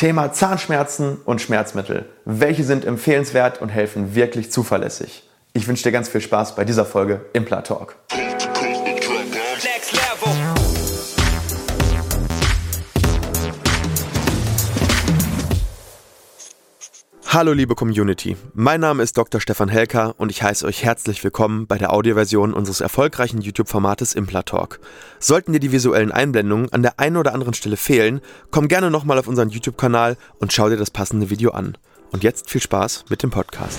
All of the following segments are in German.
Thema Zahnschmerzen und Schmerzmittel. Welche sind empfehlenswert und helfen wirklich zuverlässig? Ich wünsche dir ganz viel Spaß bei dieser Folge Implant Talk. Hallo liebe Community, mein Name ist Dr. Stefan Helker und ich heiße euch herzlich willkommen bei der Audioversion unseres erfolgreichen YouTube-Formates Implatalk. Sollten dir die visuellen Einblendungen an der einen oder anderen Stelle fehlen, komm gerne nochmal auf unseren YouTube-Kanal und schau dir das passende Video an. Und jetzt viel Spaß mit dem Podcast.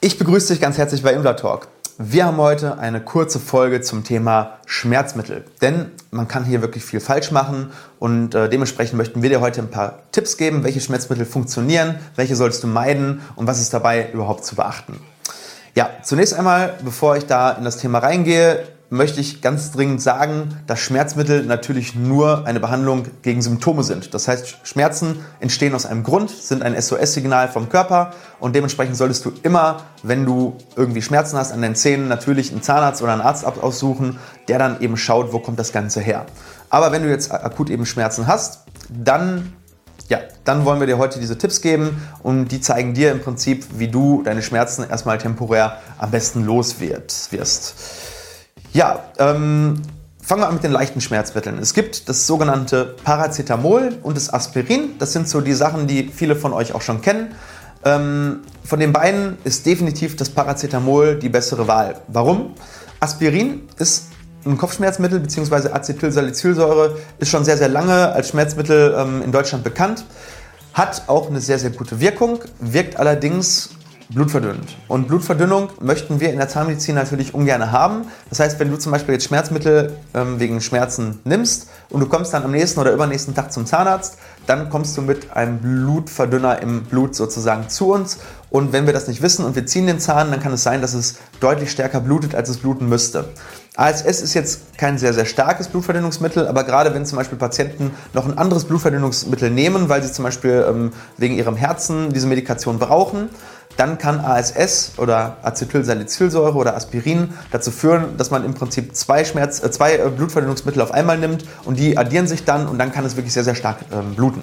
Ich begrüße dich ganz herzlich bei Implatalk. Wir haben heute eine kurze Folge zum Thema Schmerzmittel, denn man kann hier wirklich viel falsch machen und äh, dementsprechend möchten wir dir heute ein paar Tipps geben, welche Schmerzmittel funktionieren, welche solltest du meiden und was ist dabei überhaupt zu beachten. Ja, zunächst einmal, bevor ich da in das Thema reingehe, möchte ich ganz dringend sagen, dass Schmerzmittel natürlich nur eine Behandlung gegen Symptome sind. Das heißt, Schmerzen entstehen aus einem Grund, sind ein SOS-Signal vom Körper und dementsprechend solltest du immer, wenn du irgendwie Schmerzen hast an den Zähnen, natürlich einen Zahnarzt oder einen Arzt aussuchen, der dann eben schaut, wo kommt das Ganze her. Aber wenn du jetzt akut eben Schmerzen hast, dann ja, dann wollen wir dir heute diese Tipps geben und die zeigen dir im Prinzip, wie du deine Schmerzen erstmal temporär am besten los wirst. Ja, ähm, fangen wir an mit den leichten Schmerzmitteln. Es gibt das sogenannte Paracetamol und das Aspirin. Das sind so die Sachen, die viele von euch auch schon kennen. Ähm, von den beiden ist definitiv das Paracetamol die bessere Wahl. Warum? Aspirin ist ein Kopfschmerzmittel bzw. Acetylsalicylsäure ist schon sehr, sehr lange als Schmerzmittel ähm, in Deutschland bekannt. Hat auch eine sehr, sehr gute Wirkung, wirkt allerdings blutverdünnend. Und Blutverdünnung möchten wir in der Zahnmedizin natürlich ungern haben. Das heißt, wenn du zum Beispiel jetzt Schmerzmittel ähm, wegen Schmerzen nimmst und du kommst dann am nächsten oder übernächsten Tag zum Zahnarzt, dann kommst du mit einem Blutverdünner im Blut sozusagen zu uns. Und wenn wir das nicht wissen und wir ziehen den Zahn, dann kann es sein, dass es deutlich stärker blutet, als es bluten müsste. ASS ist jetzt kein sehr, sehr starkes Blutverdünnungsmittel, aber gerade wenn zum Beispiel Patienten noch ein anderes Blutverdünnungsmittel nehmen, weil sie zum Beispiel ähm, wegen ihrem Herzen diese Medikation brauchen, dann kann ASS oder Acetylsalicylsäure oder Aspirin dazu führen, dass man im Prinzip zwei, Schmerz, äh, zwei äh, Blutverdünnungsmittel auf einmal nimmt und die addieren sich dann und dann kann es wirklich sehr, sehr stark ähm, bluten.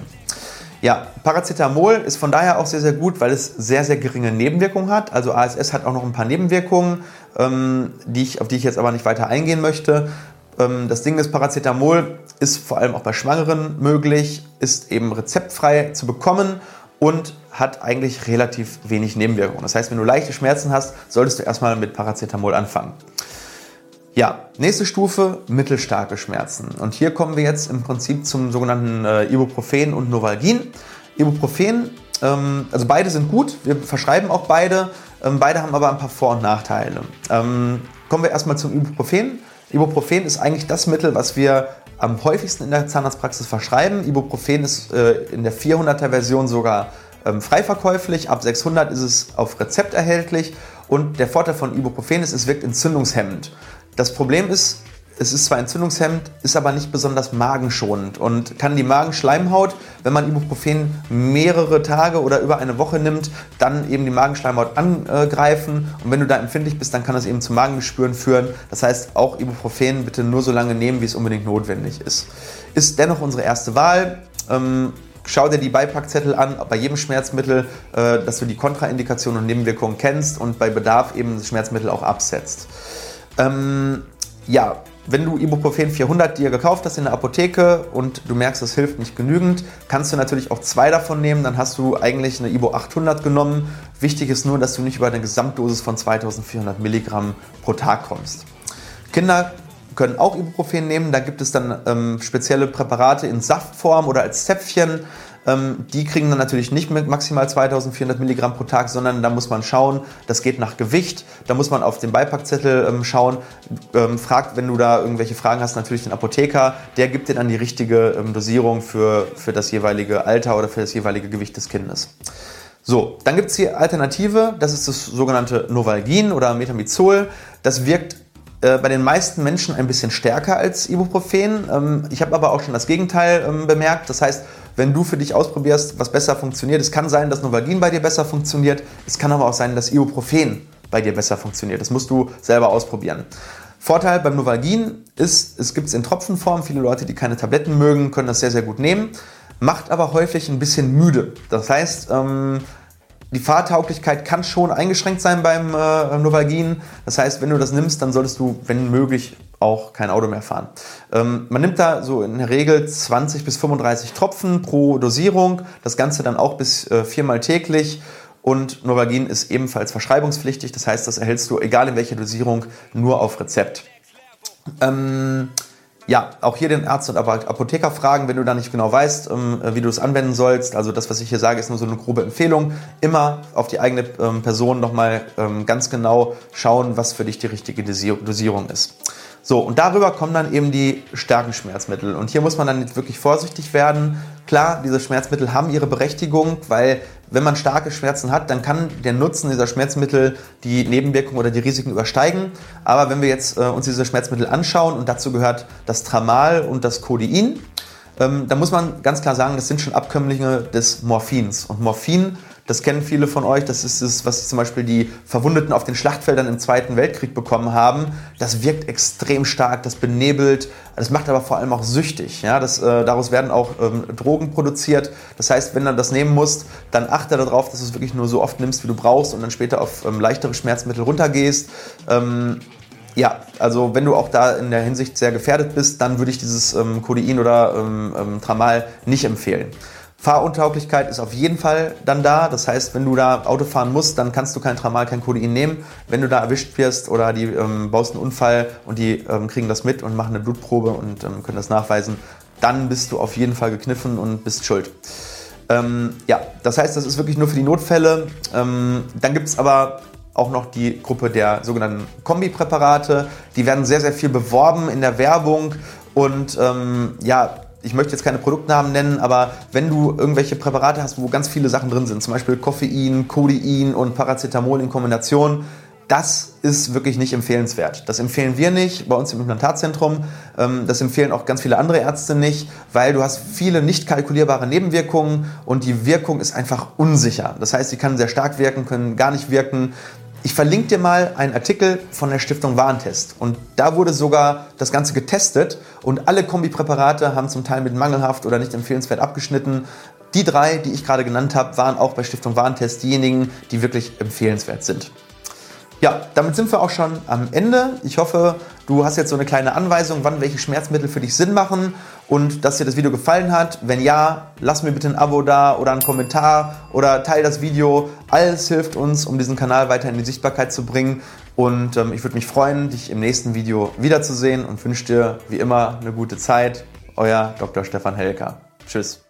Ja, Paracetamol ist von daher auch sehr, sehr gut, weil es sehr, sehr geringe Nebenwirkungen hat. Also ASS hat auch noch ein paar Nebenwirkungen, ähm, die ich, auf die ich jetzt aber nicht weiter eingehen möchte. Ähm, das Ding ist, Paracetamol ist vor allem auch bei Schwangeren möglich, ist eben rezeptfrei zu bekommen und hat eigentlich relativ wenig Nebenwirkungen. Das heißt, wenn du leichte Schmerzen hast, solltest du erstmal mit Paracetamol anfangen. Ja, nächste Stufe, mittelstarke Schmerzen. Und hier kommen wir jetzt im Prinzip zum sogenannten äh, Ibuprofen und Novalgin. Ibuprofen, ähm, also beide sind gut, wir verschreiben auch beide, ähm, beide haben aber ein paar Vor- und Nachteile. Ähm, kommen wir erstmal zum Ibuprofen. Ibuprofen ist eigentlich das Mittel, was wir am häufigsten in der Zahnarztpraxis verschreiben. Ibuprofen ist äh, in der 400er Version sogar ähm, frei verkäuflich. Ab 600 ist es auf Rezept erhältlich. Und der Vorteil von Ibuprofen ist, es wirkt entzündungshemmend. Das Problem ist, es ist zwar entzündungshemmend, ist aber nicht besonders magenschonend und kann die Magenschleimhaut, wenn man Ibuprofen mehrere Tage oder über eine Woche nimmt, dann eben die Magenschleimhaut angreifen. Und wenn du da empfindlich bist, dann kann das eben zu Magengeschwüren führen. Das heißt, auch Ibuprofen bitte nur so lange nehmen, wie es unbedingt notwendig ist. Ist dennoch unsere erste Wahl. Ähm, schau dir die Beipackzettel an, bei jedem Schmerzmittel, äh, dass du die Kontraindikationen und Nebenwirkungen kennst und bei Bedarf eben das Schmerzmittel auch absetzt. Ähm, ja, wenn du Ibuprofen 400 dir gekauft hast in der Apotheke und du merkst, es hilft nicht genügend, kannst du natürlich auch zwei davon nehmen. Dann hast du eigentlich eine Ibo 800 genommen. Wichtig ist nur, dass du nicht über eine Gesamtdosis von 2400 Milligramm pro Tag kommst. Kinder können auch Ibuprofen nehmen. Da gibt es dann ähm, spezielle Präparate in Saftform oder als Zäpfchen. Ähm, die kriegen dann natürlich nicht mit maximal 2400 Milligramm pro Tag, sondern da muss man schauen, das geht nach Gewicht. Da muss man auf den Beipackzettel ähm, schauen. Ähm, fragt, wenn du da irgendwelche Fragen hast, natürlich den Apotheker. Der gibt dir dann die richtige Dosierung für, für das jeweilige Alter oder für das jeweilige Gewicht des Kindes. So, dann gibt es die Alternative, das ist das sogenannte Novalgin oder Metamizol. Das wirkt äh, bei den meisten Menschen ein bisschen stärker als Ibuprofen. Ähm, ich habe aber auch schon das Gegenteil ähm, bemerkt. Das heißt, wenn du für dich ausprobierst, was besser funktioniert, es kann sein, dass Novalgin bei dir besser funktioniert, es kann aber auch sein, dass Ibuprofen bei dir besser funktioniert. Das musst du selber ausprobieren. Vorteil beim Novalgin ist, es gibt es in Tropfenform. Viele Leute, die keine Tabletten mögen, können das sehr, sehr gut nehmen. macht aber häufig ein bisschen müde. Das heißt, ähm, die Fahrtauglichkeit kann schon eingeschränkt sein beim äh, Novalgin. Das heißt, wenn du das nimmst, dann solltest du, wenn möglich, auch kein Auto mehr fahren. Ähm, man nimmt da so in der Regel 20 bis 35 Tropfen pro Dosierung. Das Ganze dann auch bis äh, viermal täglich. Und Novalgin ist ebenfalls verschreibungspflichtig. Das heißt, das erhältst du, egal in welcher Dosierung, nur auf Rezept. Ähm, ja, auch hier den Arzt und Apotheker fragen, wenn du da nicht genau weißt, ähm, wie du es anwenden sollst. Also das, was ich hier sage, ist nur so eine grobe Empfehlung. Immer auf die eigene ähm, Person nochmal ähm, ganz genau schauen, was für dich die richtige Dosierung ist. So, und darüber kommen dann eben die starken Schmerzmittel. Und hier muss man dann wirklich vorsichtig werden. Klar, diese Schmerzmittel haben ihre Berechtigung, weil wenn man starke Schmerzen hat, dann kann der Nutzen dieser Schmerzmittel die Nebenwirkungen oder die Risiken übersteigen. Aber wenn wir jetzt äh, uns diese Schmerzmittel anschauen und dazu gehört das Tramal und das Codein, ähm, dann muss man ganz klar sagen, das sind schon Abkömmlinge des Morphins. Und Morphin das kennen viele von euch. Das ist es, was zum Beispiel die Verwundeten auf den Schlachtfeldern im Zweiten Weltkrieg bekommen haben. Das wirkt extrem stark, das benebelt, das macht aber vor allem auch süchtig. Ja? Das, äh, daraus werden auch ähm, Drogen produziert. Das heißt, wenn du das nehmen musst, dann achte darauf, dass du es wirklich nur so oft nimmst, wie du brauchst und dann später auf ähm, leichtere Schmerzmittel runtergehst. Ähm, ja, also wenn du auch da in der Hinsicht sehr gefährdet bist, dann würde ich dieses ähm, Codein oder ähm, ähm, Tramal nicht empfehlen. Fahruntauglichkeit ist auf jeden Fall dann da. Das heißt, wenn du da Auto fahren musst, dann kannst du kein Tramal, kein Codein nehmen. Wenn du da erwischt wirst oder die ähm, baust einen Unfall und die ähm, kriegen das mit und machen eine Blutprobe und ähm, können das nachweisen, dann bist du auf jeden Fall gekniffen und bist schuld. Ähm, ja, das heißt, das ist wirklich nur für die Notfälle. Ähm, dann gibt es aber auch noch die Gruppe der sogenannten Kombipräparate. Die werden sehr, sehr viel beworben in der Werbung und ähm, ja, ich möchte jetzt keine Produktnamen nennen, aber wenn du irgendwelche Präparate hast, wo ganz viele Sachen drin sind, zum Beispiel Koffein, Codein und Paracetamol in Kombination, das ist wirklich nicht empfehlenswert. Das empfehlen wir nicht bei uns im Implantatzentrum. Ähm, das empfehlen auch ganz viele andere Ärzte nicht, weil du hast viele nicht kalkulierbare Nebenwirkungen und die Wirkung ist einfach unsicher. Das heißt, sie kann sehr stark wirken, können gar nicht wirken. Ich verlinke dir mal einen Artikel von der Stiftung Warentest. Und da wurde sogar das Ganze getestet und alle Kombipräparate haben zum Teil mit mangelhaft oder nicht empfehlenswert abgeschnitten. Die drei, die ich gerade genannt habe, waren auch bei Stiftung Warentest diejenigen, die wirklich empfehlenswert sind. Ja, damit sind wir auch schon am Ende. Ich hoffe, du hast jetzt so eine kleine Anweisung, wann welche Schmerzmittel für dich Sinn machen und dass dir das Video gefallen hat. Wenn ja, lass mir bitte ein Abo da oder einen Kommentar oder teile das Video. Alles hilft uns, um diesen Kanal weiter in die Sichtbarkeit zu bringen. Und ähm, ich würde mich freuen, dich im nächsten Video wiederzusehen und wünsche dir wie immer eine gute Zeit. Euer Dr. Stefan Helker. Tschüss.